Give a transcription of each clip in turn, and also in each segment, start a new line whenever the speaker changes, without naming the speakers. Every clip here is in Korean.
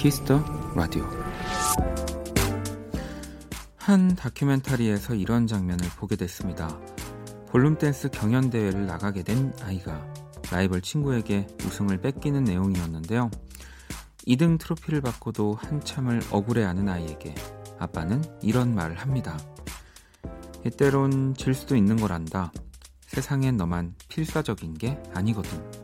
Kiss the Radio 한 다큐멘터리에서 이런 장면을 보게 됐습니다. 볼룸 댄스 경연 대회를 나가게 된 아이가 라이벌 친구에게 우승을 뺏기는 내용이었는데요. 2등 트로피를 받고도 한참을 억울해하는 아이에게 아빠는 이런 말을 합니다. 때론 질 수도 있는 걸 안다. 세상엔 너만 필사적인 게 아니거든.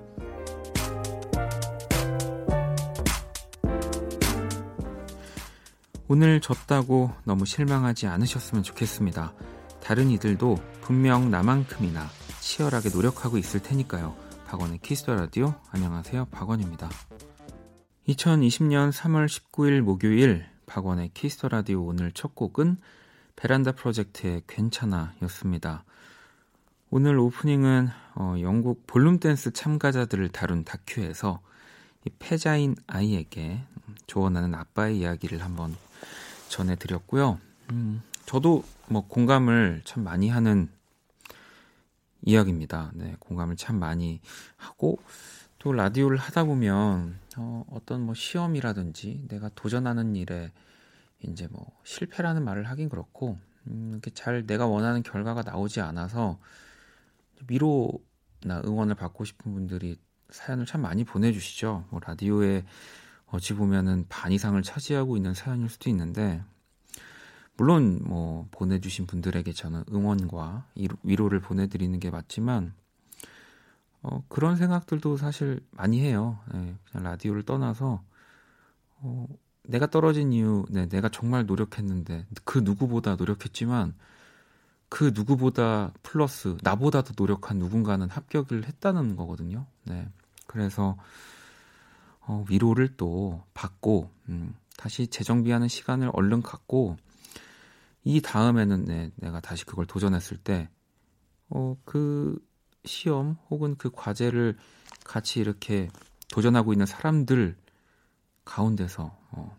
오늘 졌다고 너무 실망하지 않으셨으면 좋겠습니다. 다른 이들도 분명 나만큼이나 치열하게 노력하고 있을 테니까요. 박원의 Kiss the Radio 안녕하세요. 박원입니다. 2020년 3월 19일 목요일 박원의 Kiss the Radio 오늘 첫 곡은 베란다 프로젝트의 괜찮아 였습니다. 오늘 오프닝은 어, 영국 볼룸 댄스 참가자들을 다룬 다큐에서 이 패자인 아이에게 조언하는 아빠의 이야기를 한번 전해드렸고요. 음, 저도 뭐 공감을 참 많이 하는 이야기입니다. 네, 공감을 참 많이 하고 또 라디오를 하다 보면 어, 어떤 뭐 시험이라든지 내가 도전하는 일에 이제 뭐 실패라는 말을 하긴 그렇고 음, 이렇게 잘 내가 원하는 결과가 나오지 않아서 위로나 응원을 받고 싶은 분들이 사연을 참 많이 보내주시죠. 뭐 라디오에 어찌 보면은 반 이상을 차지하고 있는 사연일 수도 있는데 물론 뭐 보내주신 분들에게 저는 응원과 위로를 보내드리는 게 맞지만 어, 그런 생각들도 사실 많이 해요. 네, 그냥 라디오를 떠나서 어, 내가 떨어진 이유, 네, 내가 정말 노력했는데 그 누구보다 노력했지만 그 누구보다 플러스 나보다 도 노력한 누군가는 합격을 했다는 거거든요. 네, 그래서 어, 위로를 또 받고 음, 다시 재정비하는 시간을 얼른 갖고 이 다음에는 네, 내가 다시 그걸 도전했을 때 어, 그 시험 혹은 그 과제를 같이 이렇게 도전하고 있는 사람들 가운데서 어,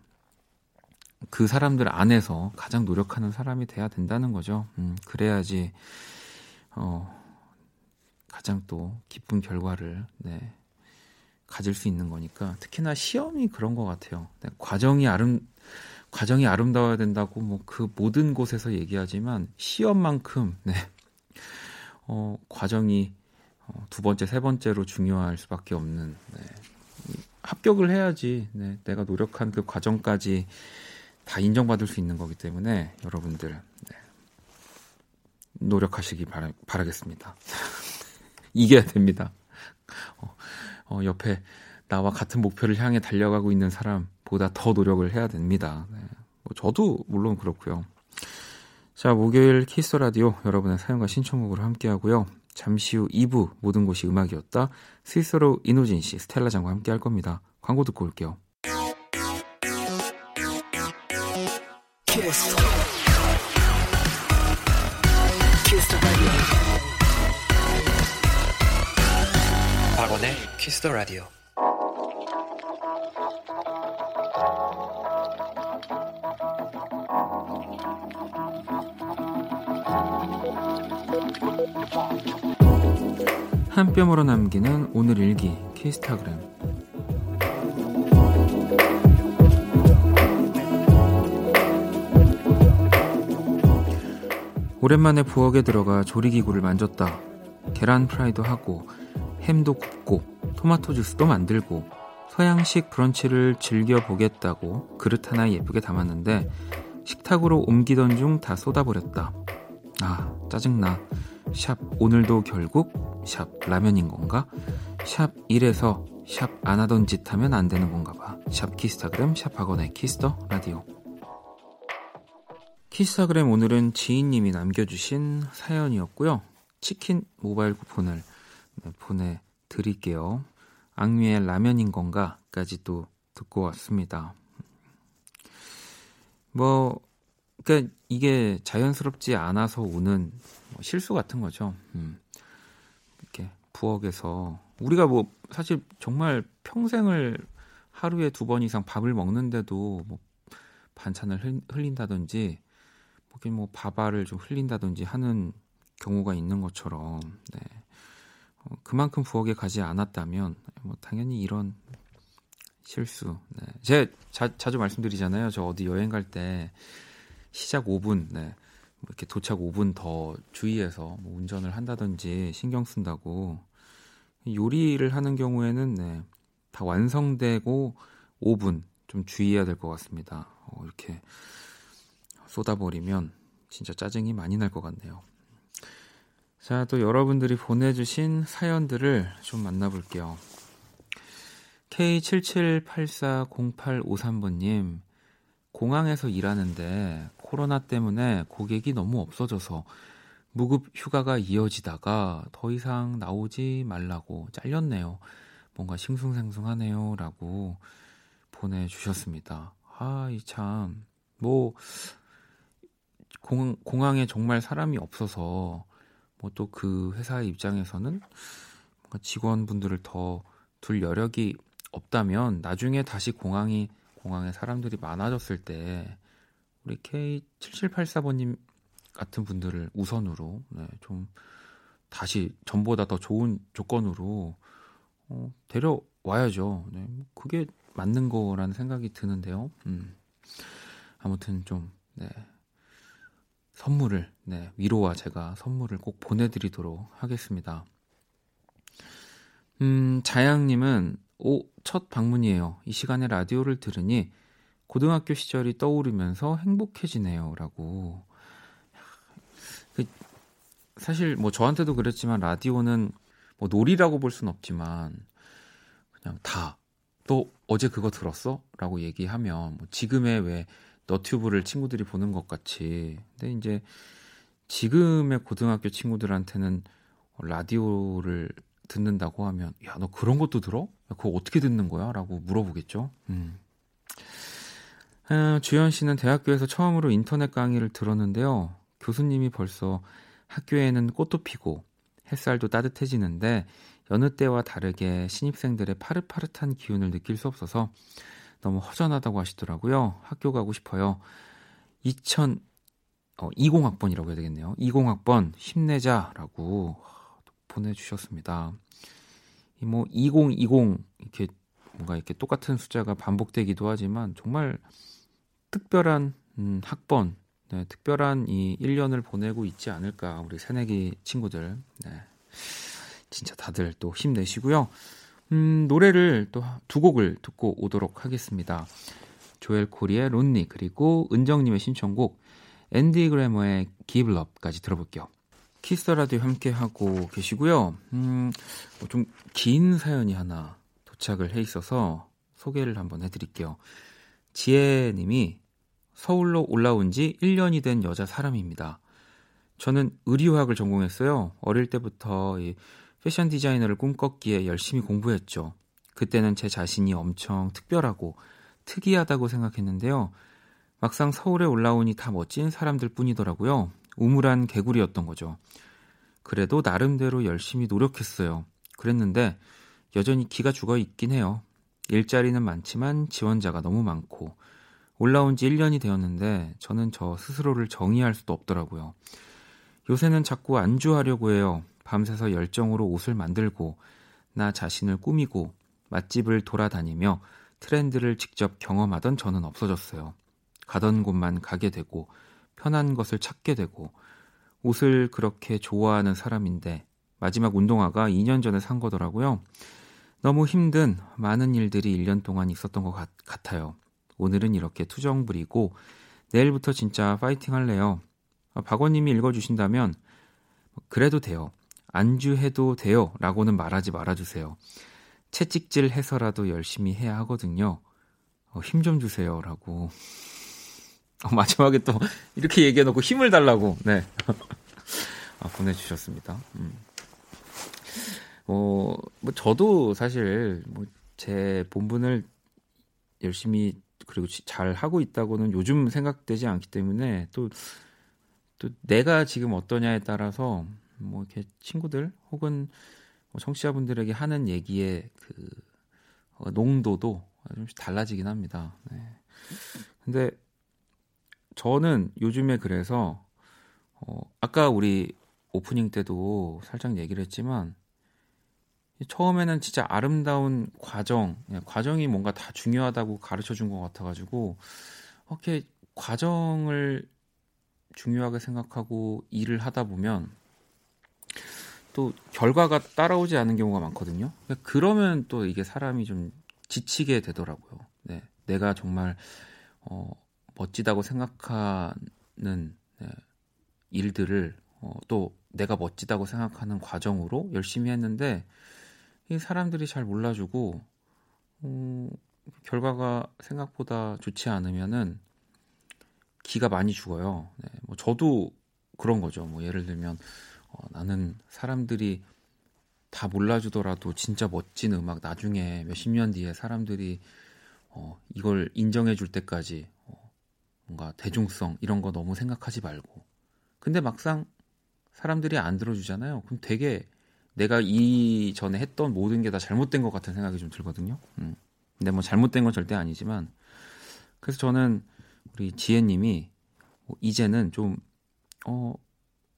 그 사람들 안에서 가장 노력하는 사람이 돼야 된다는 거죠. 음, 그래야지 어, 가장 또 기쁜 결과를 네, 가질 수 있는 거니까 특히나 시험이 그런 것 같아요. 네, 과정이 아름 과정이 아름다워야 된다고 뭐 그 모든 곳에서 얘기하지만 시험만큼 네. 어, 과정이 어, 두 번째 세 번째로 중요할 수밖에 없는 네. 합격을 해야지 네. 내가 노력한 그 과정까지 다 인정받을 수 있는 거기 때문에 여러분들 네. 노력하시기 바라, 바라겠습니다. 이겨야 됩니다. 어, 어, 옆에 나와 같은 목표를 향해 달려가고 있는 사람보다 더 노력을 해야 됩니다. 네. 뭐 저도 물론 그렇고요. 자, 목요일 키스 라디오 여러분의 사연과 신청곡으로 함께하고요. 잠시 후 2부 모든 곳이 음악이었다. 스위스로 이노진 씨, 스텔라 장과 함께 할 겁니다. 광고 듣고 올게요. 키스. 박원의 Kiss the Radio. 한 뼘으로 남기는 오늘 일기 키스타그램 오랜만에 부엌에 들어가 조리기구를 만졌다. 계란 프라이도 하고 햄도 굽고 토마토 주스도 만들고 서양식 브런치를 즐겨보겠다고 그릇 하나 예쁘게 담았는데 식탁으로 옮기던 중 다 쏟아버렸다. 아, 짜증나. 샵 오늘도 결국 샵 라면인 건가? 샵 이래서 샵 안 하던 짓 하면 안 되는 건가 봐. 샵 키스타그램 샵 박원의 Kiss the Radio. 키스타그램 오늘은 지인님이 남겨주신 사연이었고요. 치킨 모바일 쿠폰을 네, 보내드릴게요. 악뮤의 라면인 건가까지 또 듣고 왔습니다. 뭐, 그니까 이게 자연스럽지 않아서 오는 뭐 실수 같은 거죠. 음. 이렇게 부엌에서 우리가 뭐 사실 정말 평생을 하루에 두 번 이상 밥을 먹는데도 뭐 반찬을 흘린다든지 뭐뭐 밥알을 좀 흘린다든지 하는 경우가 있는 것처럼 네. 어, 그만큼 부엌에 가지 않았다면 뭐 당연히 이런 실수. 네. 제가 자, 자주 말씀드리잖아요. 저 어디 여행 갈 때 시작 5분, 네. 뭐 이렇게 도착 5분 더 주의해서 뭐 운전을 한다든지 신경 쓴다고 요리를 하는 경우에는 네, 다 완성되고 5분 좀 주의해야 될 것 같습니다. 어, 이렇게 쏟아버리면 진짜 짜증이 많이 날 것 같네요. 자, 또 여러분들이 보내주신 사연들을 좀 만나볼게요. K77840853번님, 공항에서 일하는데 코로나 때문에 고객이 너무 없어져서 무급 휴가가 이어지다가 더 이상 나오지 말라고 잘렸네요. 뭔가 싱숭생숭하네요. 라고 보내주셨습니다. 아, 이 참, 뭐, 공, 공항에 정말 사람이 없어서 뭐 또 그 회사의 입장에서는 직원분들을 더 둘 여력이 없다면 나중에 다시 공항이 공항에 사람들이 많아졌을 때 우리 K7784번님 같은 분들을 우선으로 네, 좀 다시 전보다 더 좋은 조건으로 어, 데려와야죠. 네, 뭐 그게 맞는 거라는 생각이 드는데요. 음. 아무튼 좀 네, 선물을 네, 위로와 제가 선물을 꼭 보내드리도록 하겠습니다. 음, 자양님은 오, 첫 방문이에요. 이 시간에 라디오를 들으니 고등학교 시절이 떠오르면서 행복해지네요. 라고. 그, 사실 뭐 저한테도 그랬지만 라디오는 뭐 놀이라고 볼 수는 없지만 그냥 다. 또 어제 그거 들었어? 라고 얘기하면 뭐 지금의 왜 너튜브를 친구들이 보는 것 같이. 근데 이제 지금의 고등학교 친구들한테는 라디오를 듣는다고 하면 야 너 그런 것도 들어? 야, 그거 어떻게 듣는 거야? 라고 물어보겠죠. 음. 아, 주현 씨는 대학교에서 처음으로 인터넷 강의를 들었는데요. 교수님이 벌써 학교에는 꽃도 피고 햇살도 따뜻해지는데 여느 때와 다르게 신입생들의 파릇파릇한 기운을 느낄 수 없어서 너무 허전하다고 하시더라고요. 학교 가고 싶어요. 2000 어, 20학번이라고 해야 되겠네요. 20학번 힘내자라고 보내주셨습니다. 뭐 2020 이렇게 뭔가 이렇게 똑같은 숫자가 반복되기도 하지만 정말 특별한 음, 학번, 네, 특별한 이 1년을 보내고 있지 않을까 우리 새내기 친구들. 네. 진짜 다들 또 힘내시고요. 음, 노래를 또 두 곡을 듣고 오도록 하겠습니다. 조엘 코리의 Lonely 그리고 은정님의 신청곡 앤디 그래머의 Give Love까지 들어볼게요. Kiss the Radio 함께 하고 계시고요. 음, 뭐 좀긴 사연이 하나 도착을 해 있어서 소개를 한번 해드릴게요. 지혜님이 서울로 올라온 지 1년이 된 여자 사람입니다. 저는 의류학을 전공했어요. 어릴 때부터 이 패션 디자이너를 꿈꿨기에 열심히 공부했죠. 그때는 제 자신이 엄청 특별하고 특이하다고 생각했는데요. 막상 서울에 올라오니 다 멋진 사람들 뿐이더라고요. 우물한 개구리였던 거죠. 그래도 나름대로 열심히 노력했어요. 그랬는데 여전히 기가 죽어 있긴 해요. 일자리는 많지만 지원자가 너무 많고 올라온 지 1년이 되었는데 저는 저 스스로를 정의할 수도 없더라고요. 요새는 자꾸 안주하려고 해요. 밤새서 열정으로 옷을 만들고 나 자신을 꾸미고 맛집을 돌아다니며 트렌드를 직접 경험하던 저는 없어졌어요. 가던 곳만 가게 되고 편한 것을 찾게 되고 옷을 그렇게 좋아하는 사람인데 마지막 운동화가 2년 전에 산 거더라고요. 너무 힘든 많은 일들이 1년 동안 있었던 것 같, 같아요. 오늘은 이렇게 투정 부리고 내일부터 진짜 파이팅 할래요. 아, 박원님이 읽어주신다면 그래도 돼요. 안주해도 돼요. 라고는 말하지 말아주세요. 채찍질 해서라도 열심히 해야 하거든요. 어, 힘 좀 주세요. 라고. 어, 마지막에 또 이렇게 얘기해놓고 힘을 달라고, 네. 아, 보내주셨습니다. 음. 어, 뭐, 저도 사실, 뭐, 제 본분을 열심히 그리고 잘 하고 있다고는 요즘 생각되지 않기 때문에 또, 또 내가 지금 어떠냐에 따라서 뭐 이렇게 친구들 혹은 뭐 청취자분들에게 하는 얘기의 그 어, 농도도 좀씩 달라지긴 합니다. 네. 근데 저는 요즘에 그래서 어, 아까 우리 오프닝 때도 살짝 얘기를 했지만 처음에는 진짜 아름다운 과정, 예, 과정이 뭔가 다 중요하다고 가르쳐 준 것 같아가지고, 이렇게 과정을 중요하게 생각하고 일을 하다 보면 또 결과가 따라오지 않은 경우가 많거든요. 그러니까 그러면 또 이게 사람이 좀 지치게 되더라고요. 네, 내가 정말 어, 멋지다고 생각하는 네, 일들을 어, 또 내가 멋지다고 생각하는 과정으로 열심히 했는데 이 사람들이 잘 몰라주고 어, 결과가 생각보다 좋지 않으면은 기가 많이 죽어요. 네, 뭐 저도 그런 거죠. 뭐 예를 들면 어, 나는 사람들이 다 몰라주더라도 진짜 멋진 음악 나중에 몇십 년 뒤에 사람들이 어, 이걸 인정해 줄 때까지 어, 뭔가 대중성 이런 거 너무 생각하지 말고 근데 막상 사람들이 안 들어주잖아요. 그럼 되게 내가 이전에 했던 모든 게 다 잘못된 것 같은 생각이 좀 들거든요. 음. 근데 뭐 잘못된 건 절대 아니지만 그래서 저는 우리 지혜님이 뭐 이제는 좀 어,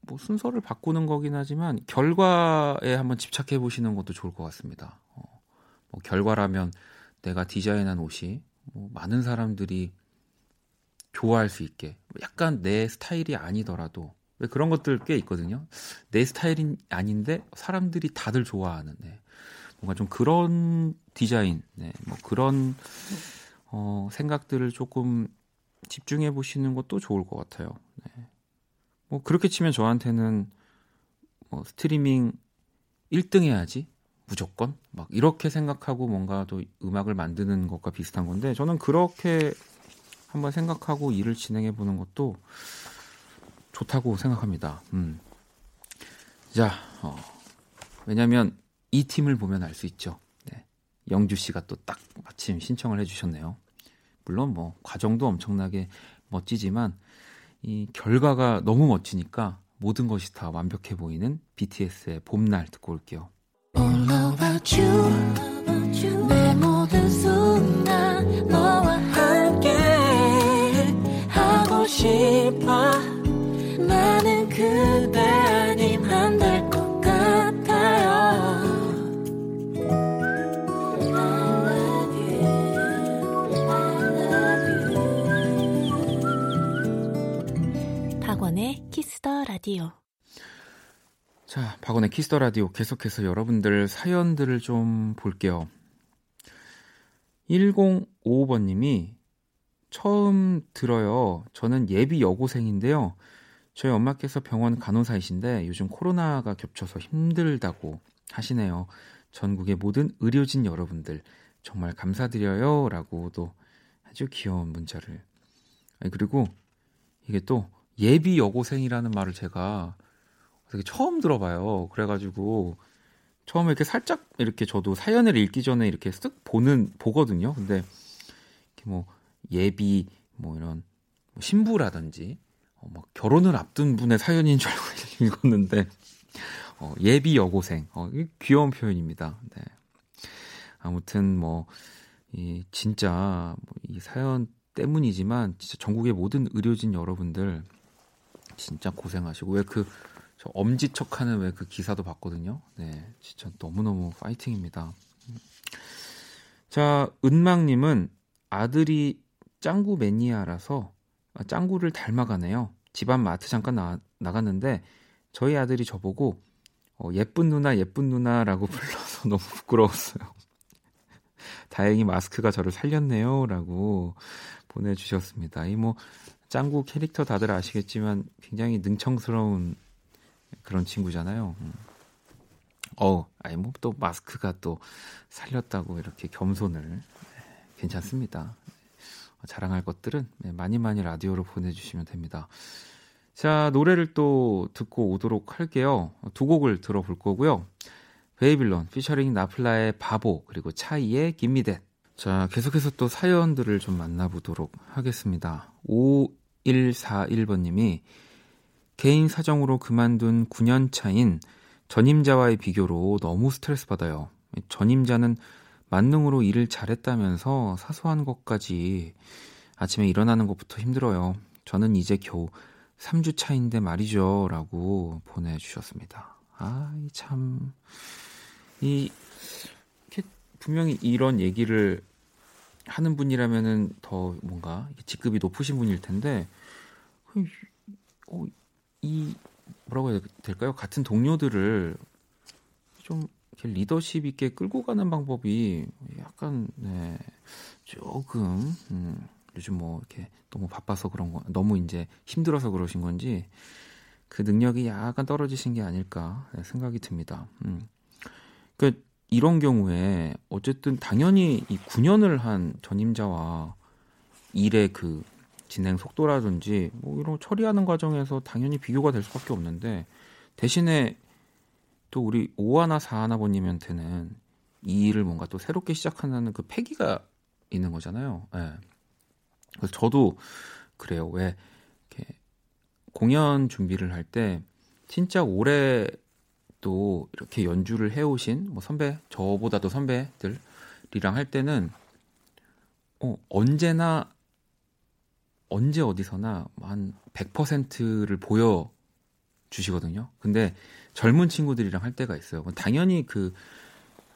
뭐 순서를 바꾸는 거긴 하지만 결과에 한번 집착해 보시는 것도 좋을 것 같습니다. 어, 뭐 결과라면 내가 디자인한 옷이 뭐 많은 사람들이 좋아할 수 있게 약간 내 스타일이 아니더라도 왜 그런 것들 꽤 있거든요. 내 스타일이 아닌데 사람들이 다들 좋아하는 네. 뭔가 좀 그런 디자인, 네. 뭐 그런 어, 생각들을 조금 집중해 보시는 것도 좋을 것 같아요. 네. 뭐 그렇게 치면 저한테는 뭐 스트리밍 1등 해야지 무조건 막 이렇게 생각하고 뭔가 또 음악을 만드는 것과 비슷한 건데 저는 그렇게 한번 생각하고 일을 진행해 보는 것도 좋다고 생각합니다. 음. 자, 어, 왜냐하면 이 팀을 보면 알 수 있죠. 네. 영주 씨가 또 딱 마침 신청을 해주셨네요. 물론 뭐 과정도 엄청나게 멋지지만 이 결과가 너무 멋지니까 모든 것이 다 완벽해 보이는 BTS의 봄날 듣고 올게요. 라디오 자, 박원의 Kiss the Radio 계속해서 여러분들 사연들을 좀 볼게요. 1055번 님이 처음 들어요. 저는 예비 여고생인데요. 저희 엄마께서 병원 간호사이신데 요즘 코로나가 겹쳐서 힘들다고 하시네요. 전국의 모든 의료진 여러분들 정말 감사드려요. 라고도 아주 귀여운 문자를. 그리고 이게 또 예비 여고생이라는 말을 제가 되게 처음 들어봐요. 그래가지고 처음에 이렇게 살짝 이렇게 저도 사연을 읽기 전에 이렇게 쓱 보는 보거든요. 근데 이렇게 뭐 예비 뭐 이런 뭐 신부라든지 어, 뭐 결혼을 앞둔 분의 사연인 줄 알고 읽었는데 어, 예비 여고생 어, 귀여운 표현입니다. 네. 아무튼 뭐 이 진짜 뭐 이 사연 때문이지만 진짜 전국의 모든 의료진 여러분들 진짜 고생하시고 왜 그 엄지척하는 왜 그 기사도 봤거든요. 네, 진짜 너무 너무 파이팅입니다. 자, 은망님은 아들이 짱구 매니아라서 아, 짱구를 닮아가네요. 집안 마트 잠깐 나, 나갔는데 저희 아들이 저보고 어, 예쁜 누나 예쁜 누나라고 불러서 너무 부끄러웠어요. 다행히 마스크가 저를 살렸네요라고 보내주셨습니다. 이 뭐 짱구 캐릭터 다들 아시겠지만 굉장히 능청스러운 그런 친구잖아요. 음. 어, 아니 뭐 또 마스크가 또 살렸다고 이렇게 겸손을 네, 괜찮습니다. 자랑할 것들은 네, 많이 많이 라디오로 보내주시면 됩니다. 자, 노래를 또 듣고 오도록 할게요. 두 곡을 들어볼 거고요. 베이빌론, 피처링 나플라의 바보, 그리고 차이의 김미댓. 자, 계속해서 또 사연들을 좀 만나보도록 하겠습니다. 5141번님이 개인 사정으로 그만둔 9년 차인 전임자와의 비교로 너무 스트레스 받아요. 전임자는 만능으로 일을 잘했다면서 사소한 것까지 아침에 일어나는 것부터 힘들어요. 저는 이제 겨우 3주 차인데 말이죠. 라고 보내주셨습니다. 아, 참. 이 분명히 이런 얘기를 하는 분이라면은 더 뭔가 직급이 높으신 분일 텐데 어, 이 뭐라고 해야 될까요? 같은 동료들을 좀 리더십 있게 끌고 가는 방법이 약간 네, 조금 음, 요즘 뭐 이렇게 너무 바빠서 그런 거 너무 이제 힘들어서 그러신 건지 그 능력이 약간 떨어지신 게 아닐까 생각이 듭니다. 음. 그 이런 경우에 어쨌든 당연히 이 9년을 한 전임자와 일의 그 진행 속도라든지 뭐 이런 처리하는 과정에서 당연히 비교가 될 수밖에 없는데 대신에 또 우리 오하나 사하나버님한테는 이 일을 뭔가 또 새롭게 시작한다는 그 패기가 있는 거잖아요. 예. 네. 그래서 저도 그래요. 왜 이렇게 공연 준비를 할 때 진짜 오래 또 이렇게 연주를 해오신 뭐 선배 저보다도 선배들이랑 할 때는 어, 언제나 언제 어디서나 한 100%를 보여 주시거든요. 근데 젊은 친구들이랑 할 때가 있어요. 당연히 그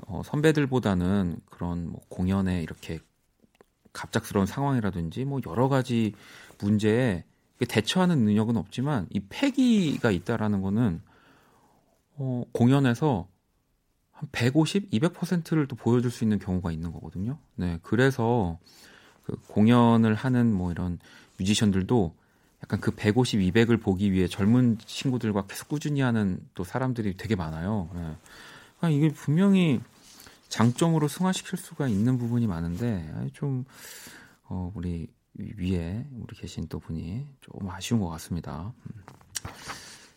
어, 선배들보다는 그런 뭐 공연에 이렇게 갑작스러운 상황이라든지 뭐 여러 가지 문제에 대처하는 능력은 없지만 이 패기가 있다라는 거는 어, 공연에서 한 150, 200%를 또 보여줄 수 있는 경우가 있는 거거든요. 네, 그래서 그 공연을 하는 뭐 이런 뮤지션들도 약간 그 150, 200을 보기 위해 젊은 친구들과 계속 꾸준히 하는 또 사람들이 되게 많아요. 네. 그러니까 이게 분명히 장점으로 승화시킬 수가 있는 부분이 많은데 좀 어, 우리 위에 우리 계신 또 분이 좀 아쉬운 것 같습니다. 음.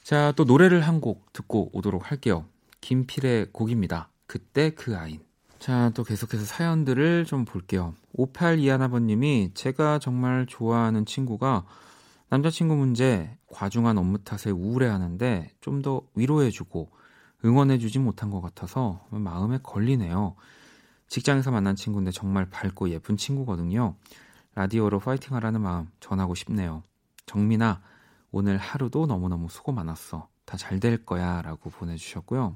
자, 또 노래를 한 곡 듣고 오도록 할게요. 김필의 곡입니다. 그때 그 아인. 자, 또 계속해서 사연들을 좀 볼게요. 5821아버님이 제가 정말 좋아하는 친구가 남자친구 문제, 과중한 업무 탓에 우울해하는데 좀 더 위로해주고 응원해주지 못한 것 같아서 마음에 걸리네요. 직장에서 만난 친구인데 정말 밝고 예쁜 친구거든요. 라디오로 파이팅하라는 마음 전하고 싶네요. 정민아, 오늘 하루도 너무너무 수고 많았어. 다 잘 될 거야. 라고 보내주셨고요.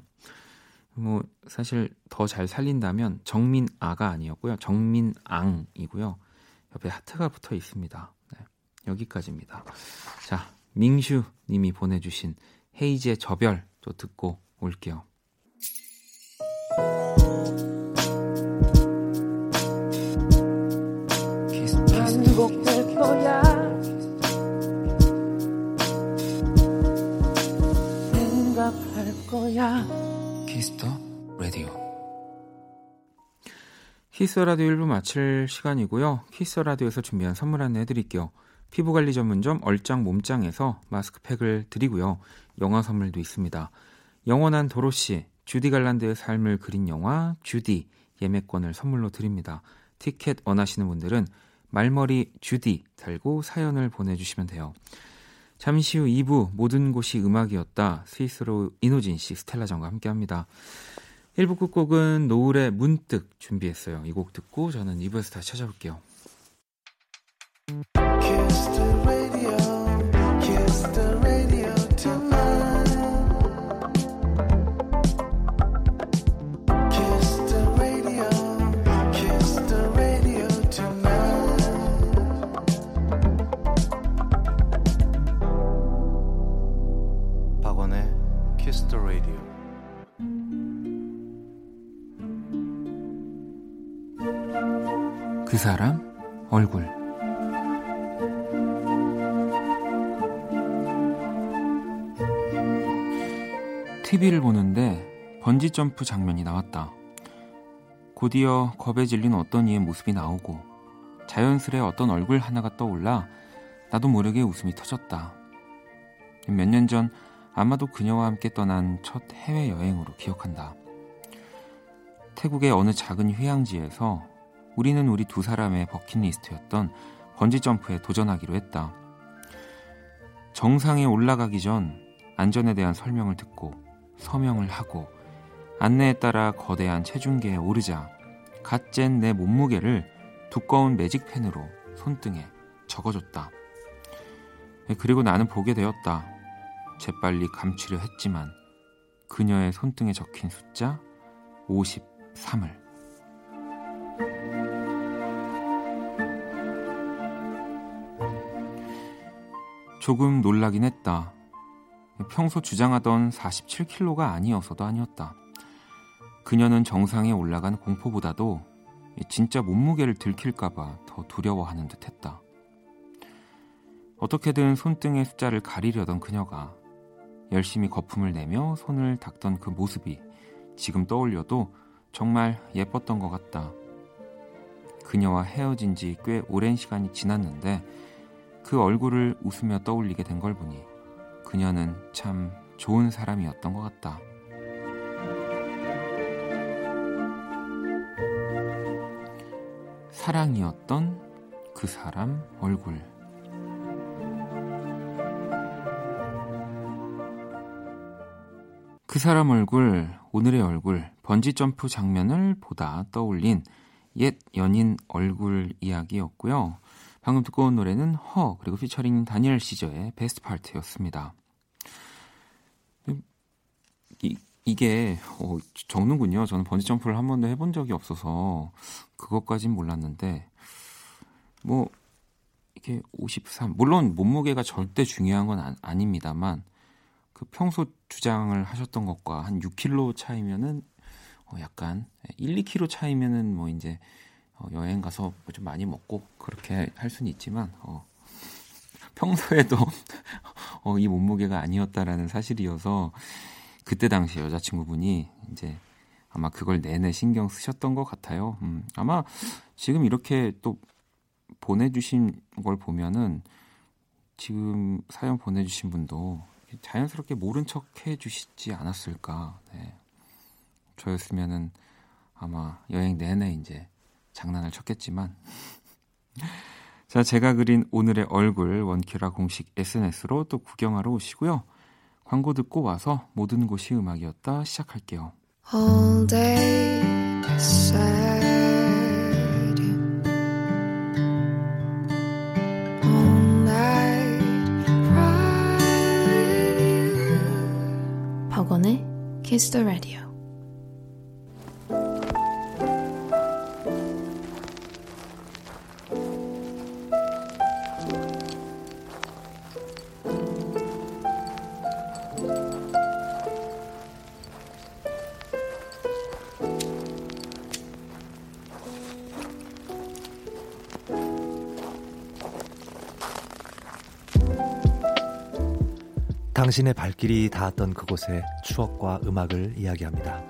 뭐, 사실 더 잘 살린다면 정민아가 아니었고요. 정민앙이고요. 옆에 하트가 붙어 있습니다. 네, 여기까지입니다. 자, 민슈 님이 보내주신 헤이즈의 저별 또 듣고 올게요. Kiss the Radio 1부 마칠 시간이고요. Kiss the Radio에서 준비한 선물 안내 해드릴게요. 피부관리 전문점 얼짱 몸짱에서 마스크팩을 드리고요. 영화 선물도 있습니다. 영원한 도로시, 주디 갈란드의 삶을 그린 영화 주디 예매권을 선물로 드립니다. 티켓 원하시는 분들은 말머리 주디 달고 사연을 보내주시면 돼요. 잠시 후 2부 모든 곳이 음악이었다. 스위스로 이노진 씨, 스텔라전과 함께 합니다. 1부 끝곡은 노을의 문득 준비했어요. 이 곡 듣고 저는 2부에서 다시 찾아올게요. 사람 얼굴 TV를 보는데 번지점프 장면이 나왔다. 곧이어 겁에 질린 어떤 이의 모습이 나오고 자연스레 어떤 얼굴 하나가 떠올라 나도 모르게 웃음이 터졌다. 몇 년 전 아마도 그녀와 함께 떠난 첫 해외여행으로 기억한다. 태국의 어느 작은 휴양지에서 우리는 우리 두 사람의 버킷리스트였던 번지점프에 도전하기로 했다. 정상에 올라가기 전 안전에 대한 설명을 듣고 서명을 하고 안내에 따라 거대한 체중계에 오르자 갓젠 내 몸무게를 두꺼운 매직펜으로 손등에 적어줬다. 그리고 나는 보게 되었다. 재빨리 감추려 했지만 그녀의 손등에 적힌 숫자 53을 조금 놀라긴 했다. 평소 주장하던 47kg가 아니어서도 아니었다. 그녀는 정상에 올라간 공포보다도 진짜 몸무게를 들킬까봐 더 두려워하는 듯 했다. 어떻게든 손등의 숫자를 가리려던 그녀가 열심히 거품을 내며 손을 닦던 그 모습이 지금 떠올려도 정말 예뻤던 것 같다. 그녀와 헤어진 지 꽤 오랜 시간이 지났는데 그 얼굴을 웃으며 떠올리게 된 걸 보니 그녀는 참 좋은 사람이었던 것 같다. 사랑이었던 그 사람 얼굴. 그 사람 얼굴, 오늘의 얼굴, 번지점프 장면을 보다 떠올린 옛 연인 얼굴 이야기였고요. 방금 듣고 온 노래는 허, 그리고 피처링 다니엘 시저의 베스트 파트였습니다. 이, 이게 어, 적는군요. 저는 번지 점프를 한 번도 해본 적이 없어서 그것까진 몰랐는데 뭐 이게 53 물론 몸무게가 절대 중요한 건 아, 닙니다만 그 평소 주장을 하셨던 것과 한 6kg 차이면은 어, 약간 1, 2kg 차이면은 뭐 이제 어, 여행 가서 뭐 좀 많이 먹고 그렇게 할 수는 있지만 어, 평소에도 어, 이 몸무게가 아니었다라는 사실이어서 그때 당시 여자친구분이 이제 아마 그걸 내내 신경 쓰셨던 것 같아요. 음, 아마 지금 이렇게 또 보내주신 걸 보면은 지금 사연 보내주신 분도 자연스럽게 모른 척 해주시지 않았을까. 네. 저였으면은 아마 여행 내내 이제 장난을 쳤겠지만. 자, 제가 그린 오늘의 얼굴 원키라 공식 SNS로 또 구경하러 오시고요. 광고 듣고 와서 모든 곳이 음악이었다 시작할게요. All day sad. All night you. 박원의 Kiss the Radio.
당신의 발길이 닿았던 그곳의 추억과 음악을 이야기합니다.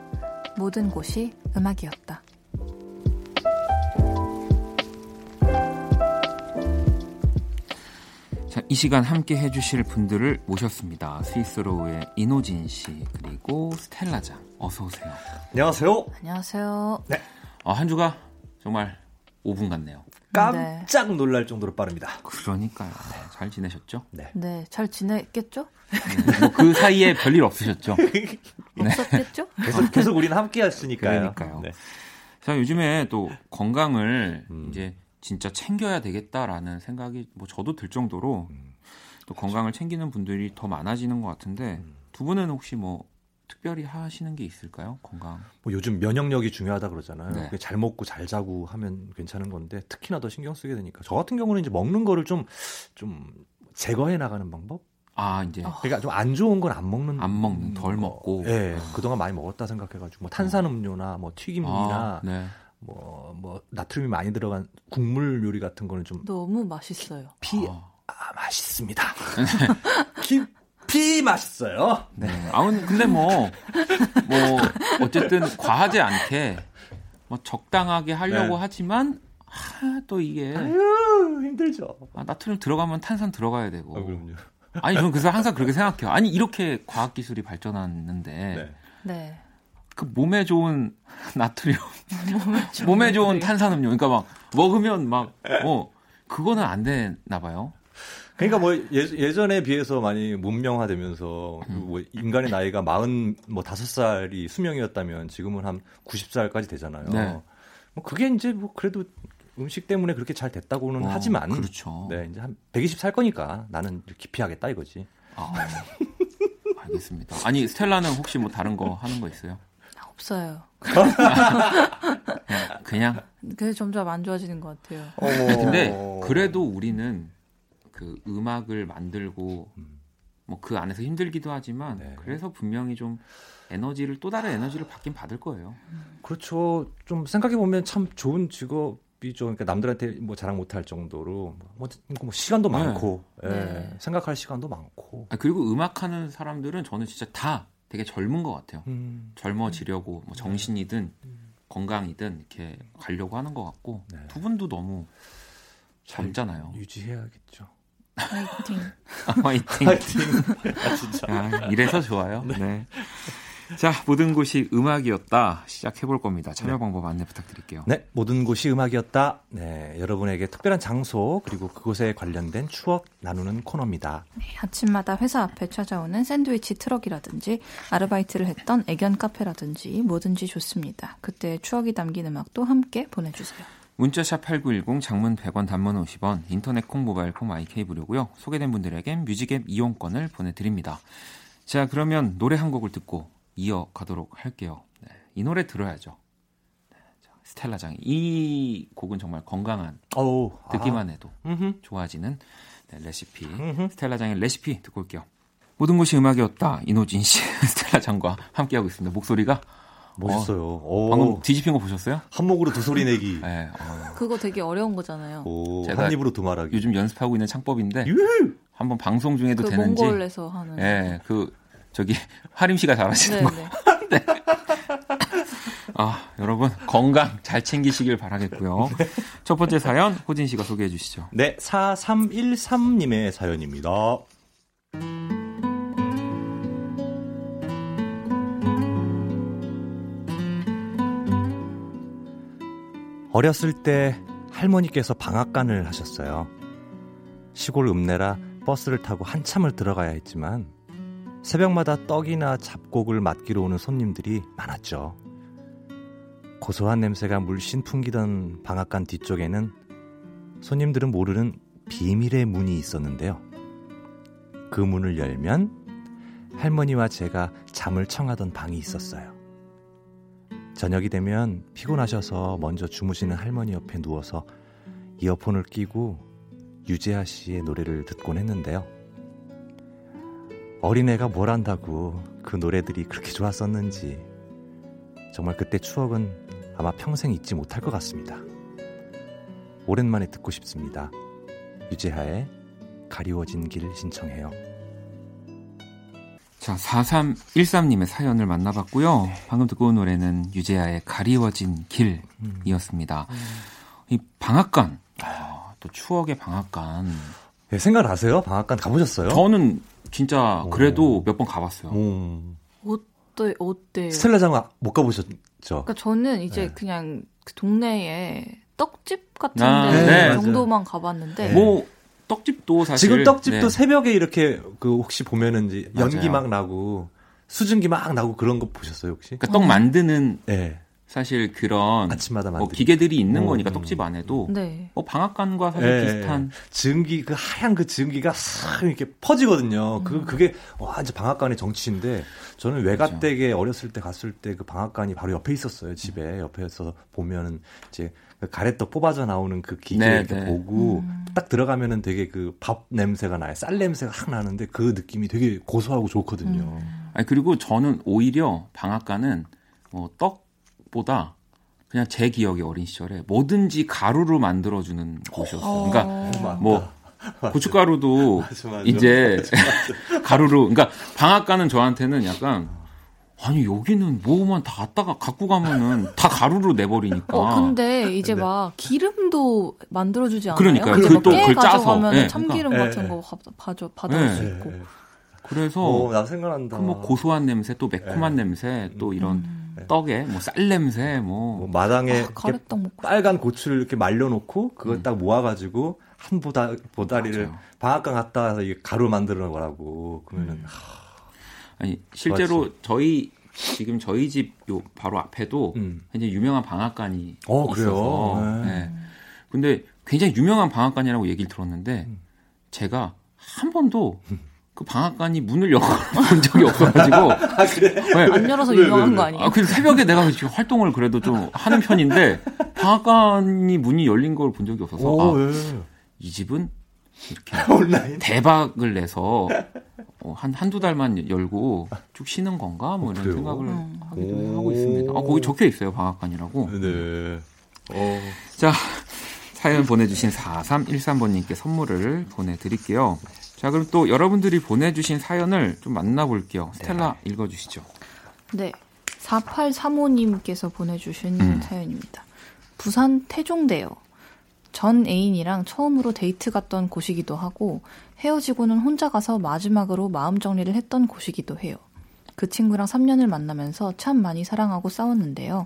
모든 곳이 음악이었다.
자, 이 시간 함께 해주실 분들을 모셨습니다. 스위스로우의 이노진 씨 그리고 스텔라장 어서 오세요.
안녕하세요.
안녕하세요.
네. 어, 한 주가 정말 5분 같네요.
깜짝 네. 놀랄 정도로 빠릅니다.
그러니까요. 네, 잘 지내셨죠?
네. 네, 잘 지냈겠죠?
네, 뭐그 사이에 별일 없으셨죠?
네. 없었겠죠?
계속 계속 우리는 함께 했으니까요.
그러니까요. 네. 자, 요즘에 또 건강을 음. 이제 진짜 챙겨야 되겠다라는 생각이 뭐 저도 들 정도로 음. 또 건강을 챙기는 분들이 더 많아지는 것 같은데 음. 두 분은 혹시 뭐 특별히 하시는 게 있을까요? 건강.
뭐 요즘 면역력이 중요하다 그러잖아요. 네. 잘 먹고 잘 자고 하면 괜찮은 건데 특히나 더 신경 쓰게 되니까 저 같은 경우는 이제 먹는 거를 좀좀 좀 제거해 나가는 방법?
아 이제
그러니까 좀 안 좋은 건 안 먹는
안 먹는 덜 거. 먹고
예 네, 그동안 많이 먹었다 생각해가지고 뭐 탄산음료나 뭐 튀김이나 아, 네. 뭐, 뭐, 나트륨이 많이 들어간 국물 요리 같은 거는 좀.
너무 맛있어요.
피, 아, 아 맛있습니다. 기, 커피 맛있어요.
네. 아 근데 뭐, 뭐, 어쨌든 과하지 않게, 뭐 적당하게 하려고 네. 하지만, 아, 또 이게.
아유, 힘들죠.
아, 나트륨 들어가면 탄산 들어가야 되고.
아, 그럼요.
아니, 저는 그래서 항상 그렇게 생각해요. 아니, 이렇게 과학 기술이 발전했는데. 네.
네.
그 몸에 좋은 나트륨, 몸에 좋은, 몸에 좋은 탄산음료, 그러니까 막 먹으면 막, 어, 그거는 안 되나 봐요.
그러니까 뭐 예, 전에 비해서 많이 문명화되면서 음. 뭐 인간의 나이가 40, 뭐 5살이 수명이었다면 지금은 한 90살까지 되잖아요. 네. 뭐 그게 이제 뭐 그래도 음식 때문에 그렇게 잘 됐다고는 어, 하지만
그렇죠.
네, 이제 한 120 살 거니까 나는 기피하겠다 이거지. 아,
알겠습니다. 아니 스텔라는 혹시 뭐 다른 거 하는 거 있어요?
없어요.
그냥
그게 점점 안 좋아지는 것 같아요.
어... 근데 그래도 우리는 그 음악을 만들고
음.
뭐그 안에서 힘들기도 하지만
네.
그래서 분명히 좀 에너지를 또 다른 에너지를 받긴 받을 거예요.
그렇죠. 좀 생각해 보면 참 좋은 직업이 죠. 그러니까 남들한테 뭐 자랑 못할 정도로 뭐, 뭐 시간도
네.
많고 예,
네.
생각할 시간도 많고.
아, 그리고 음악하는 사람들은 저는 진짜 다 되게 젊은 것 같아요.
음,
젊어지려고 뭐 정신이든
음.
건강이든 이렇게 가려고 하는 것 같고
네.
두 분도 너무 젊잖아요.
유지해야겠죠.
파이팅.
화이팅.
아 진짜.
아, 이래서 좋아요. 네. 자, 모든 곳이 음악이었다. 시작해 볼 겁니다. 참여 방법 안내 부탁드릴게요.
네, 모든 곳이 음악이었다. 네, 여러분에게 특별한 장소 그리고 그곳에 관련된 추억 나누는 코너입니다.
아침마다 회사 앞에 찾아오는 샌드위치 트럭이라든지 아르바이트를 했던 애견 카페라든지 뭐든지 좋습니다. 그때 추억이 담긴 음악도 함께 보내주세요.
문자샵 8910 장문 100원 단문 50원 인터넷 콩 모바일 콩 my K 무료고요. 소개된 분들에겐 뮤직앱 이용권을 보내드립니다. 자 그러면 노래 한 곡을 듣고 이어가도록 할게요. 네, 이 노래 들어야죠. 네, 자, 스텔라장이 이 곡은 정말 건강한
어우,
듣기만 해도
아,
좋아지는 네, 레시피
음흠.
스텔라장의 레시피 듣고 올게요. 모든 것이 음악이었다 이노진 씨 스텔라장과 함께하고 있습니다. 목소리가
멋있어요. 오,
방금 뒤집힌 거 보셨어요?
한 목으로 두 소리 내기.
네, 어,
그거 되게 어려운 거잖아요.
오,
제가
한 입으로 두 말하기.
요즘 연습하고 있는 창법인데
유후!
한번 방송 중에도
그
되는지
몽골에서 하는.
예, 그 저기 하림 씨가 잘하시는 거.
네.
아, 여러분 건강 잘 챙기시길 바라겠고요. 첫 번째 사연 호진 씨가 소개해 주시죠.
네, 4313님의 사연입니다. 어렸을 때 할머니께서 방앗간을 하셨어요. 시골 읍내라 버스를 타고 한참을 들어가야 했지만 새벽마다 떡이나 잡곡을 맡기러 오는 손님들이 많았죠. 고소한 냄새가 물씬 풍기던 방앗간 뒤쪽에는 손님들은 모르는 비밀의 문이 있었는데요. 그 문을 열면 할머니와 제가 잠을 청하던 방이 있었어요. 저녁이 되면 피곤하셔서 먼저 주무시는 할머니 옆에 누워서 이어폰을 끼고 유재하 씨의 노래를 듣곤 했는데요. 어린애가 뭘 안다고 그 노래들이 그렇게 좋았었는지 정말 그때 추억은 아마 평생 잊지 못할 것 같습니다. 오랜만에 듣고 싶습니다. 유재하의 가리워진 길 신청해요.
자, 4313님의 사연을 만나봤고요. 방금 듣고 온 노래는 유재하의 가리워진 길이었습니다. 이 방앗간, 아, 또 추억의 방앗간.
네, 생각나세요? 방앗간 가보셨어요?
저는 진짜
오.
그래도 몇번 가봤어요.
음.
어때 어때요?
스텔라장 못 가보셨죠?
그러니까 저는 이제
네.
그냥 그 동네에 떡집 같은
아,
데
네.
정도만 가봤는데
네.
뭐 떡집도 사실
지금 떡집도
네.
새벽에 이렇게 그 혹시 보면은 이제 연기
맞아요.
막 나고 수증기 막 나고 그런 거 보셨어요 혹시?
그러니까 떡 만드는
네.
사실 그런
아침마다
뭐. 기계들이 있는
음,
거니까
음.
떡집 안에도
네.
뭐 방앗간과 사실
예,
비슷한
증기 그 하얀 그 증기가 싹 이렇게 퍼지거든요.
음.
그 그게 완전 방앗간의 정치인데 저는 외가댁에 어렸을 때 갔을 때 그 방앗간이 바로 옆에 있었어요. 집에 옆에서 보면은 이제 그 가래떡 뽑아져 나오는 그 기계
네,
이렇게
네.
보고
음.
딱 들어가면은 되게 그 밥 냄새가 나요. 쌀 냄새가 확 나는데 그 느낌이 되게 고소하고 좋거든요.
음.
아니 그리고 저는 오히려 방앗간은 뭐 떡보다 그냥 제 기억에 어린 시절에 뭐든지 가루로 만들어주는 곳이었어요. 그러니까
어.
맞다.
뭐 고춧가루도
맞아, 맞아.
이제 가루로 그러니까 방앗간은 저한테는 약간 아니 여기는 뭐만 다 갖다가 갖고 가면은 다 가루로 내버리니까.
어 근데 이제
네.
막 기름도 만들어주지 않아요? 또깨
그걸 짜서.
가져가면
네,
참기름
그러니까.
같은
네,
거 가- 받아 받아올
네.
수
예,
있고.
예.
그래서
오, 나 생각난다.
그 뭐 고소한 냄새 또 매콤한
네.
냄새 또 이런
음.
떡에 뭐 쌀 냄새 뭐
뭐 마당에
아,
빨간 고추를 이렇게 말려놓고 그걸
음.
딱 모아가지고 한 보다 보다리를
맞아요.
방앗간 갖다 와서 이게 가루 만들어 놓으라고 그러면은
음.
아니 실제로 저희 지금 저희 집 요 바로 앞에도
음.
굉장히 유명한 방앗간이
어,
있어서
그래요? 네.
네. 근데 굉장히 유명한 방앗간이라고 얘기를 들었는데
음.
제가 한 번도 그 방앗간이 문을 열고 본 적이 없어가지고
아 그래?
네.
안 열어서
왜, 왜,
유명한
왜?
거 아니에요?
아, 그 새벽에 내가 지금 활동을 그래도 좀 하는 편인데 방앗간이 문이 열린 걸 본 적이 없어서
오,
아,
예.
이 집은 이렇게 온라인 대박을 내서 어, 한 한두 달만 열고 쭉 쉬는 건가 뭐 이런 그 생각을 음. 하기도 하고 있습니다. 아 거기 적혀 있어요 방학관이라고. 네. 어. 자 사연 보내주신 4313번님께 선물을 보내드릴게요. 자 그럼 또 여러분들이 보내주신 사연을 좀 만나볼게요. 스텔라 네. 읽어주시죠.
네. 4835님께서 보내주신 음. 사연입니다. 부산 태종대요. 전 애인이랑 처음으로 데이트 갔던 곳이기도 하고 헤어지고는 혼자 가서 마지막으로 마음 정리를 했던 곳이기도 해요. 그 친구랑 3년을 만나면서 참 많이 사랑하고 싸웠는데요.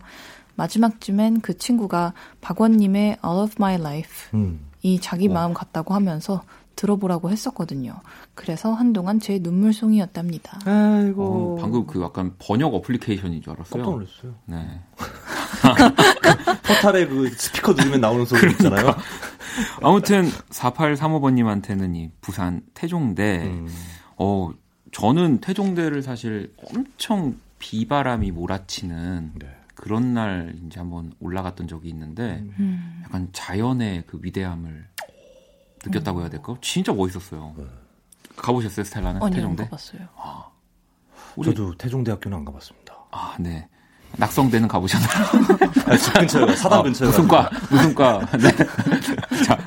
마지막쯤엔 그 친구가 박원님의 All of My Life 음. 이 자기 마음 같다고 하면서 들어보라고 했었거든요. 그래서 한동안 제 눈물송이였답니다.
아이고. 어, 방금 그 약간 번역 어플리케이션인 줄 알았어요.
깜짝 놀랐어요. 네. 포탈에 그 스피커 누르면 나오는 소리 그러니까. 있잖아요.
아무튼 4835번님한테는 이 부산 태종대, 음. 어, 저는 태종대를 사실 엄청 비바람이 몰아치는 네. 그런 날 이제 한번 올라갔던 적이 있는데 음. 약간 자연의 그 위대함을 느꼈다고 해야 될까? 진짜 멋있었어요. 네. 가보셨어요, 스텔라는?
아니, 태종대? 안 가봤어요. 아,
우리... 저도 태종대학교는 안 가봤습니다.
아, 네. 낙성대는 가보셨나요?
아, 집 근처요. 사당 어, 근처요.
무슨 과? 무슨 과? 네. 자,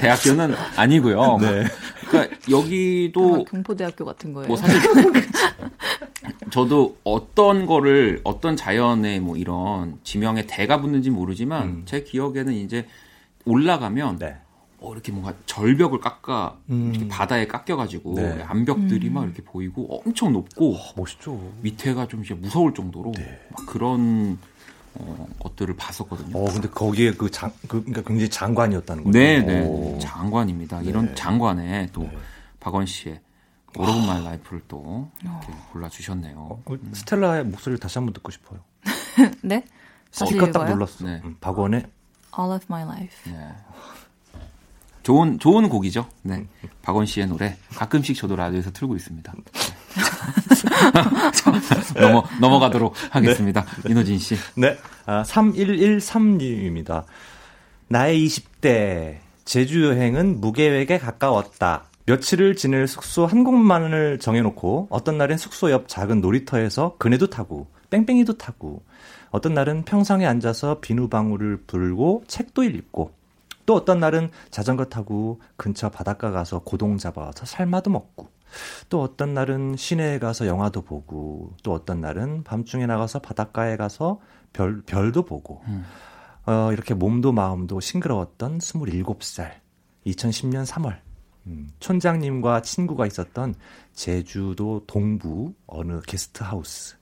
대학교는 아니고요. 뭐, 네. 그러니까 여기도
경포대학교 같은 거예요.
뭐 사실 저도 어떤 거를 어떤 자연의 뭐 이런 지명에 대가 붙는지 모르지만 음. 제 기억에는 이제 올라가면 네. 어, 이렇게 뭔가 절벽을 깎아 음. 이렇게 바다에 깎여가지고 네. 암벽들이 음. 막 이렇게 보이고 엄청 높고 와,
멋있죠.
밑에가 좀 진짜 무서울 정도로 네. 막 그런 어, 것들을 봤었거든요.
어, 근데 거기에 그 장, 그, 그러니까 굉장히 장관이었다는 거죠.
네, 네. 장관입니다. 네. 이런 장관에 또 네. 박원 씨의 All of My Life를 또 이렇게 어. 골라주셨네요. 어,
음. 스텔라의 목소리를 다시 한번 듣고 싶어요.
네?
스피커 딱 눌렀어. 네. 음, 박원의
All of My Life. 네.
좋은 좋은 곡이죠. 네. 박원 씨의 노래 가끔씩 저도 라디오에서 틀고 있습니다. 넘어 넘어가도록 하겠습니다. 네. 이노진 씨.
네. 아, 3113님입니다. 나의 20대 제주 여행은 무계획에 가까웠다. 며칠을 지낼 숙소 한 곳만을 정해놓고 어떤 날엔 숙소 옆 작은 놀이터에서 그네도 타고 뺑뺑이도 타고 어떤 날은 평상에 앉아서 비누방울을 불고 책도 읽고 또 어떤 날은 자전거 타고 근처 바닷가 가서 고동 잡아서 삶아도 먹고 또 어떤 날은 시내에 가서 영화도 보고 또 어떤 날은 밤중에 나가서 바닷가에 가서 별, 별도 보고 음. 어, 이렇게 몸도 마음도 싱그러웠던 27살 2010년 3월 음, 촌장님과 친구가 있었던 제주도 동부 어느 게스트하우스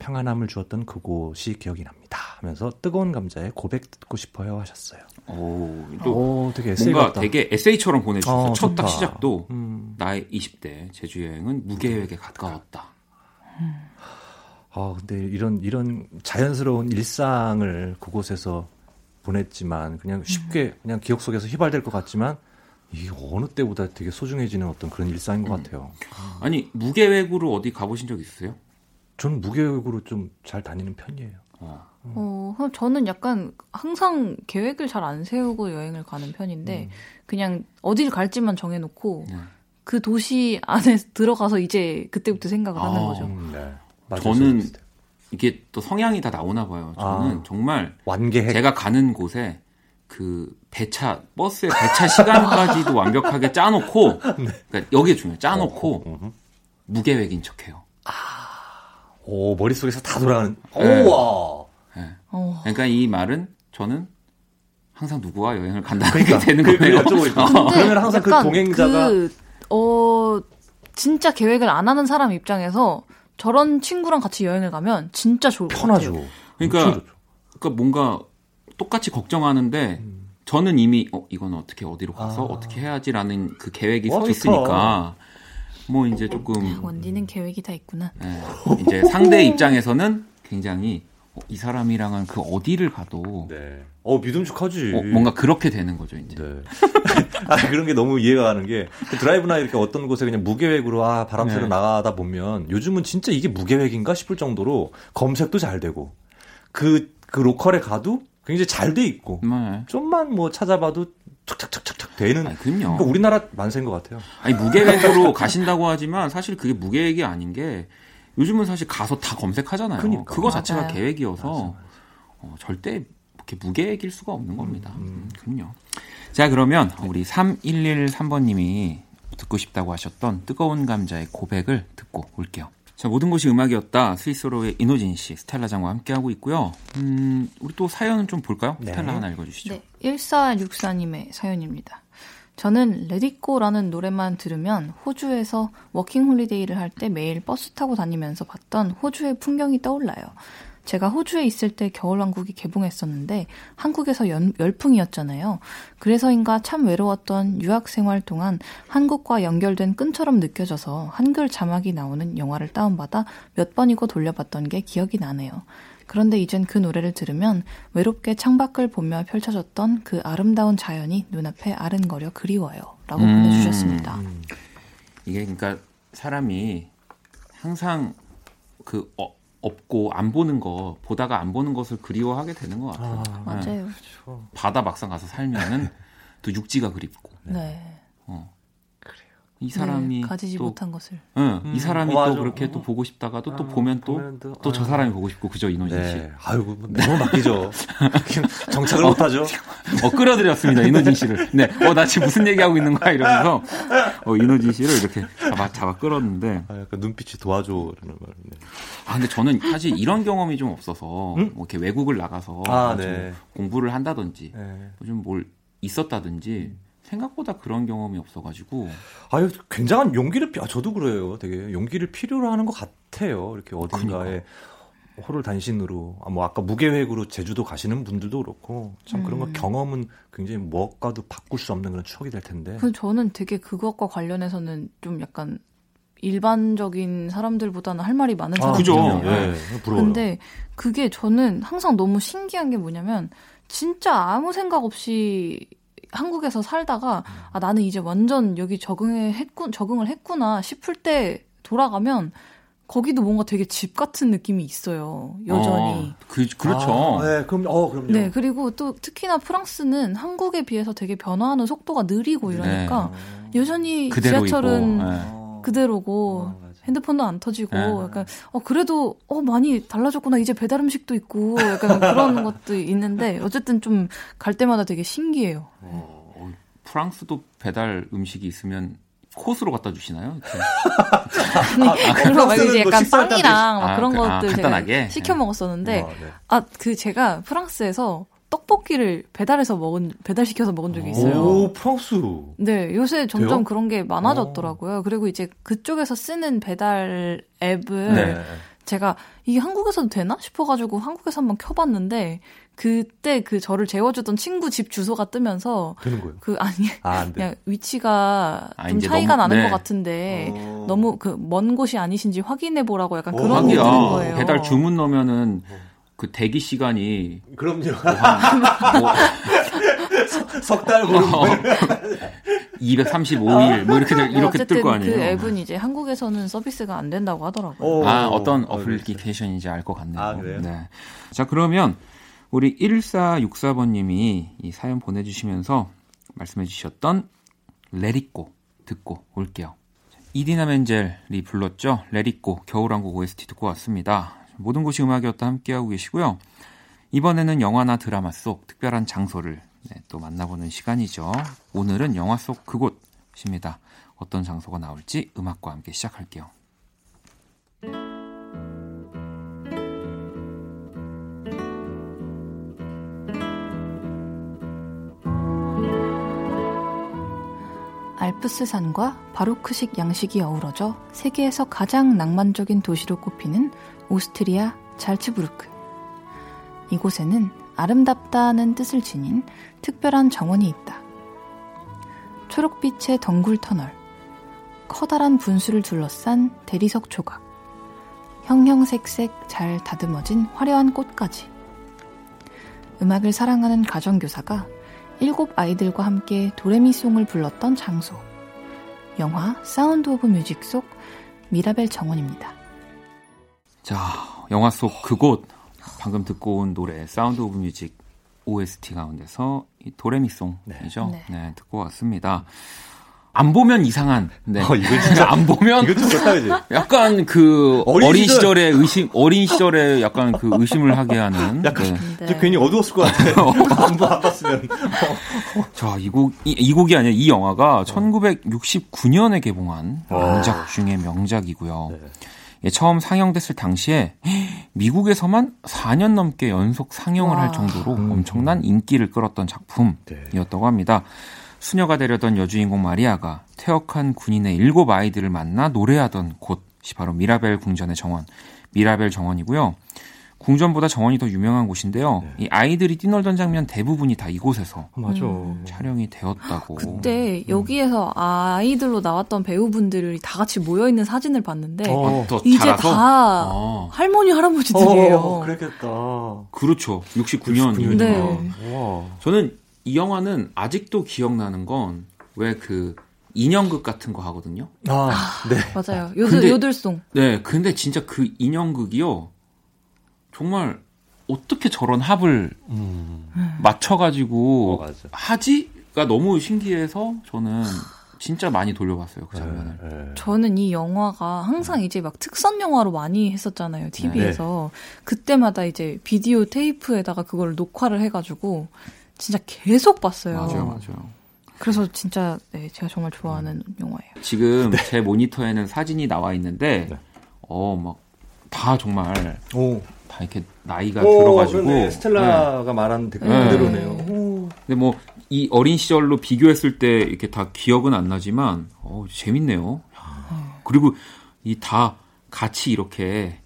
평안함을 주었던 그곳이 기억이 납니다. 하면서 뜨거운 감자에 고백 듣고 싶어요 하셨어요.
오, 또 오, 되게 뭔가 같다. 되게 에세이처럼 보내주셔서 어, 첫딱 시작도 음. 나의 20대 제주 여행은 무계획에 가까웠다.
음. 아 근데 이런 이런 자연스러운 일상을 그곳에서 보냈지만 그냥 쉽게 음. 그냥 기억 속에서 휘발될 것 같지만 이게 어느 때보다 되게 소중해지는 어떤 그런 일상인 것 음. 같아요.
아니 무계획으로 어디 가보신 적 있으세요?
저는 무계획으로 좀 잘 다니는 편이에요.
어. 어, 저는 약간 항상 계획을 잘 안 세우고 여행을 가는 편인데, 음. 그냥 어딜 갈지만 정해놓고, 네. 그 도시 안에 들어가서 이제 그때부터 생각을 아, 하는 거죠. 음, 네.
저는 이게 또 성향이 다 나오나 봐요. 저는 아, 정말 완계획. 제가 가는 곳에 그 배차 버스의 배차 시간까지도 완벽하게 짜놓고 네. 그러니까 여기에 중요해 짜놓고 어, 어, 어. 무계획인 척해요. 아.
오, 머릿속에서 다 돌아가는. 네. 우와. 네.
그러니까 이 말은 저는 항상 누구와 여행을 간다는 그러니까, 게 되는 그, 거예요.
어. 그러면 항상 그 동행자가 그,
어 진짜 계획을 안 하는 사람 입장에서 저런 친구랑 같이 여행을 가면 진짜 좋을 것
편하죠.
같아요.
그러니까 그러니까 뭔가 똑같이 걱정하는데 음. 저는 이미 어 이건 어떻게 어디로 가서 아. 어떻게 해야지라는 그 계획이 와, 서 있으니까 뭐 이제 조금
원디는 계획이 다 있구나. 네,
이제 상대 입장에서는 굉장히 어, 이 사람이랑은 그 어디를 가도 네.
어 믿음직하지.
어, 뭔가 그렇게 되는 거죠 이제. 네.
아 그런 게 너무 이해가 가는 게그 드라이브나 이렇게 어떤 곳에 그냥 무계획으로 아 바람 쐬러 네. 나가다 보면 요즘은 진짜 이게 무계획인가 싶을 정도로 검색도 잘 되고 그그 그 로컬에 가도 굉장히 잘 돼 있고 네. 좀만 뭐 찾아봐도 툭툭툭툭 되는.
아니, 그럼요.
그러니까 우리나라 만세인 것 같아요.
아니 무계획으로 가신다고 하지만 사실 그게 무계획이 아닌 게 요즘은 사실 가서 다 검색하잖아요.
그러니까.
그거 자체가
맞아요.
계획이어서
맞아, 맞아.
어, 절대 이렇게 무계획일 수가 없는 겁니다.
음.
음, 그럼요. 자 그러면 우리 3113번님이 듣고 싶다고 하셨던 뜨거운 감자의 고백을 듣고 올게요. 자, 모든 것이 음악이었다. 스위스로의 이노진 씨, 스텔라 장과 함께하고 있고요. 음, 우리 또 사연은 좀 볼까요?
네.
스텔라 하나 읽어주시죠.
네, 1464님의 사연입니다. 저는 Let It Go라는 노래만 들으면 호주에서 워킹 홀리데이를 할 때 매일 버스 타고 다니면서 봤던 호주의 풍경이 떠올라요. 제가 호주에 있을 때 겨울왕국이 개봉했었는데 한국에서 연- 열풍이었잖아요. 그래서인가 참 외로웠던 유학 생활 동안 한국과 연결된 끈처럼 느껴져서 한글 자막이 나오는 영화를 다운받아 몇 번이고 돌려봤던 게 기억이 나네요. 그런데 이젠 그 노래를 들으면 외롭게 창밖을 보며 펼쳐졌던 그 아름다운 자연이 눈앞에 아른거려 그리워요. 라고
음.
보내주셨습니다.
이게 그러니까 사람이 항상 그 어, 없고 안 보는 거 보다가 안 보는 것을 그리워하게 되는 것 같아요. 네.
맞아요.
바다 막상 가서 살면은 또 육지가 그립고
네.
어. 이 사람이
네, 가지지
또
못한 것을.
응,
음,
이 사람이
어,
또. 그렇게
어.
또 보고 싶다가도 또
아,
보면 또
보면 또,
또저
아.
사람이 보고 싶고 그죠 이노진 씨.
네. 아이고 뭐 너무 맡기죠. 정착을 못하죠.
어 끌어들였습니다 이노진 씨를. 네, 어나 지금 무슨 얘기하고 있는 거야 이러면서 어 이노진 씨를 이렇게 잡아 잡아 끌었는데
아, 약간 눈빛이 도와줘라는 말. 네.
아 근데 저는 사실 이런 경험이 좀 없어서
음?
뭐 이렇게 외국을 나가서
아,
좀
네.
공부를 한다든지
네.
좀뭘 있었다든지 생각보다 그런 경험이 없어가지고
아유 굉장한 용기를 피- 아, 저도 그래요. 되게 용기를 필요로 하는 것 같아요. 이렇게 어딘가에 호를 단신으로 아, 뭐 아까 무계획으로 제주도 가시는 분들도 그렇고 참 그런 거
음.
경험은 굉장히 무엇과도 바꿀 수 없는 그런 추억이 될 텐데.
그 저는 되게 그것과 관련해서는 좀 약간 일반적인 사람들보다는 할 말이 많은
아,
그죠.
사람이거든요.
네, 부러워요.
근데 그게 저는 항상 너무 신기한 게 뭐냐면 진짜 아무 생각 없이 한국에서 살다가 아 나는 이제 완전 여기 적응해 했구 적응을 했구나 싶을 때 돌아가면 거기도 뭔가 되게 집 같은 느낌이 있어요. 여전히.
어, 그 그렇죠.
아, 네, 그럼 어 그럼요.
네, 그리고 또 특히나 프랑스는 한국에 비해서 되게 변화하는 속도가 느리고 이러니까 여전히
그대로이고.
지하철은
네.
어.
그대로고
어, 맞아.
핸드폰도 안 터지고
네.
약간 어 그래도 어 많이 달라졌구나 이제 배달 음식도 있고 약간 그런 것도 있는데 어쨌든 좀 갈 때마다 되게 신기해요.
어, 프랑스도 배달 음식이 있으면 코스로 갖다 주시나요?
아니 그리고 막 이제
프랑스는 뭐
약간
때
빵이랑 막
아,
그런
그- 아,
것들
간단하게?
제가 시켜 먹었었는데
어, 네.
아그 제가 프랑스에서 떡볶이를 배달해서 먹은 배달 시켜서 먹은 적이 있어요.
오 프랑스.
네, 요새 점점
돼요?
그런 게 많아졌더라고요. 그리고 이제 그쪽에서 쓰는 배달 앱을
네.
제가 이게 한국에서도 되나 싶어가지고 한국에서 한번 켜봤는데 그때 그 저를 재워주던 친구 집 주소가 뜨면서
되는 거예요.
그 아니
아, 안 돼.
그냥 위치가
아,
좀 차이가
너무-
나는
네.
것 같은데
어.
너무 그 먼 곳이 아니신지 확인해 보라고 약간
어,
그런 게. 뜨는 거예요.
배달 주문 넣으면은 그 대기 시간이
그럼요.
뭐
석달 고
어, 235일 뭐 이렇게 될- 이렇게 뜰
어쨌든
거 아니에요.
그 앱은 이제 한국에서는 서비스가 안 된다고 하더라고요.
어.
아, 어떤
어,
어플리케이션인지 알 것 같네요.
아, 그래요?
네. 자, 그러면 우리 1464번님이 이 사연 보내주시면서 말씀해 주셨던 레리꼬 듣고 올게요. 이디나 멘젤이 불렀죠. 레리꼬 겨울왕국 OST 듣고 왔습니다. 모든 곳이 음악이었다 함께하고 계시고요. 이번에는 영화나 드라마 속 특별한 장소를 네, 또 만나보는 시간이죠. 오늘은 영화 속 그곳입니다. 어떤 장소가 나올지 음악과 함께 시작할게요.
알프스산과 바로크식 양식이 어우러져 세계에서 가장 낭만적인 도시로 꼽히는 오스트리아 잘츠부르크. 이곳에는 아름답다는 뜻을 지닌 특별한 정원이 있다. 초록빛의 덩굴 터널, 커다란 분수를 둘러싼 대리석 조각, 형형색색 잘 다듬어진 화려한 꽃까지. 음악을 사랑하는 가정교사가 일곱 아이들과 함께 도레미송을 불렀던 장소. 영화 Sound of Music 속 미라벨 정원입니다.
자, 영화 속 그곳 방금 듣고 온 노래 Sound of Music OST 가운데서 이 도레미송이죠. 네.
네.
네, 듣고 왔습니다. 안 보면 이상한. 네.
어, 이거 진짜
안 보면
이거 좀 좋다 이제.
약간 그
어린
어린,
시절.
시절 에 의심 어린 시절에 약간 그 의심을 하게 하는.
약간
네.
저 괜히 어두웠을 것 같아. 안, 봐- 안 봤으면.
자, 이 곡, 이, 이 곡이 아니라 이 영화가 1969년에 개봉한
와.
명작 중의 명작이고요.
네.
예, 처음 상영됐을 당시에 미국에서만 4년 넘게 연속 상영을
와.
할 정도로
음.
엄청난 인기를 끌었던 작품이었다고 합니다. 수녀가 되려던 여주인공 마리아가 퇴역한 군인의 일곱 아이들을 만나 노래하던 곳이 바로 미라벨 궁전의 정원, 미라벨 정원이고요. 궁전보다 정원이 더 유명한 곳인데요.
네.
이 아이들이 뛰놀던 장면 대부분이 다 이곳에서
맞아.
촬영이 되었다고.
그때 여기에서 아이들로 나왔던 배우분들이 다 같이 모여 있는 사진을 봤는데
어.
아, 더
이제? 다
어.
할머니 할아버지들이에요.
어, 그랬겠다.
그렇죠. 69년.
69년.
네.
와.
저는 이 영화는 아직도 기억나는 건 왜 그 인형극 같은 거 하거든요.
아, 네.
맞아요. 요들
근데-
요들송.
네, 근데 진짜 그 인형극이요. 정말 어떻게 저런 합을
음.
맞춰가지고
어.
하지가 너무 신기해서 저는 진짜 많이 돌려봤어요 그 장면을.
네, 네.
저는 이 영화가 항상 이제 막 특선 영화로 많이 했었잖아요 TV에서 그때마다 이제 비디오 테이프에다가 그걸 녹화를 해가지고 진짜 계속 봤어요.
맞아요, 맞아요.
그래서 진짜 네, 제가 정말 좋아하는 영화예요.
지금 제 모니터에는 사진이 나와 있는데
네.
어막 다 정말
오.
다 이렇게 나이가
오,
들어가지고
그러네.
네.
스텔라가 말한 댓글
네.
그대로네요. 오.
근데 뭐 이 어린 시절로 비교했을 때 이렇게 다 기억은 안 나지만 어 재밌네요. 그리고 이 다 같이 이렇게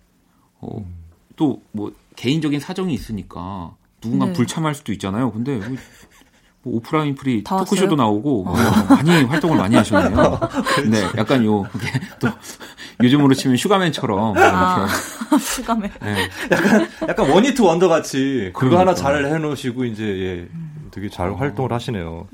어, 또뭐 개인적인 사정이 있으니까 누군가
네.
불참할 수도 있잖아요. 근데 뭐, 뭐 오프라 윈프리
다
토크쇼도
왔어요?
나오고 어, 많이 활동을 많이 하셨네요. 네, 약간 요 또 요즘으로 치면 슈가맨처럼
아.
이렇게
실감해.
네,
약간 one-hit wonder 같이 그거
그러니까.
하나 잘 해놓으시고 이제 예, 되게 잘 활동을 하시네요.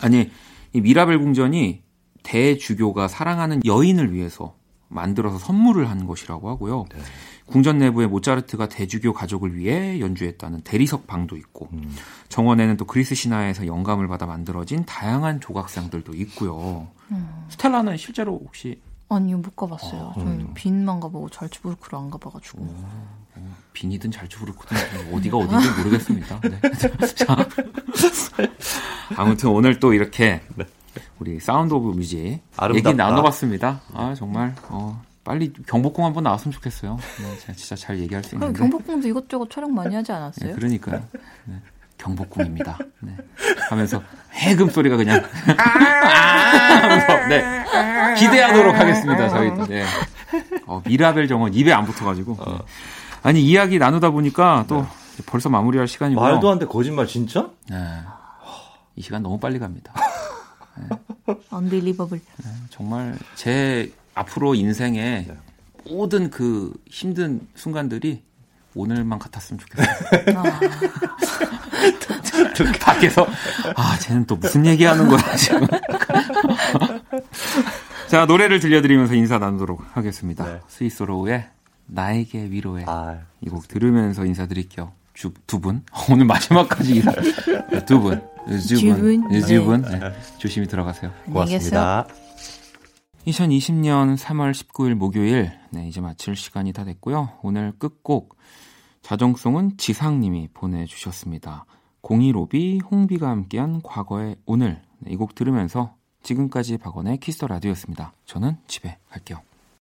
아니 이 미라벨 궁전이 대주교가 사랑하는 여인을 위해서 만들어서 선물을 한 것이라고 하고요.
네.
궁전 내부에 모차르트가 대주교 가족을 위해 연주했다는 대리석 방도 있고
음.
정원에는 또 그리스 신화에서 영감을 받아 만들어진 다양한 조각상들도 있고요.
음.
스텔라는 실제로 혹시
아니요 못 가봤어요.
아,
저는
음.
빈만 가보고 잘츠부르크를 안 가봐가지고.
빈이든 잘츠부르크든 어디가 어딘지 모르겠습니다. 네. 자, 아무튼 오늘 또 이렇게 우리 Sound of Music 얘기
아름답다.
나눠봤습니다. 아 정말 어, 빨리 경복궁 한번 나왔으면 좋겠어요. 네, 제가 진짜 잘 얘기할 수 있는데.
경복궁도 이것저것 촬영 많이 하지
네,
않았어요?
그러니까요. 네, 경복궁입니다. 네. 하면서 해금 소리가 그냥 아! 하면서 네, 기대하도록 하겠습니다. 저희도. 네. 어, 미라벨 정원 입에 안 붙어가지고. 네. 아니 이야기 나누다 보니까 또 벌써 마무리할 시간이고요.
말도 안 돼 거짓말 진짜?
네. 이 시간 너무 빨리 갑니다.
Unbelievable.
정말 제 앞으로 인생의 모든 그 힘든 순간들이 오늘만 같았으면 좋겠어요.
아,
밖에서 아 쟤는 또 무슨 얘기하는 거야 지금. 자 노래를 들려드리면서 인사 나누도록 하겠습니다.
네.
스위스로우의 나에게 위로해
아,
이곡 들으면서 인사드릴게요. 주, 두 분? 오늘 마지막까지 인사. 네, 두 분. 두 분.
분.
두 분. 네. 조심히 들어가세요.
고맙습니다.
2020년 3월 19일 목요일. 네, 이제 마칠 시간이 다 됐고요. 오늘 끝곡 자정송은 지상님이 보내주셨습니다. 015B 홍비가 함께한 과거의 오늘. 네, 이곡 들으면서 지금까지 박원의 Kiss the Radio였습니다. 저는 집에 갈게요.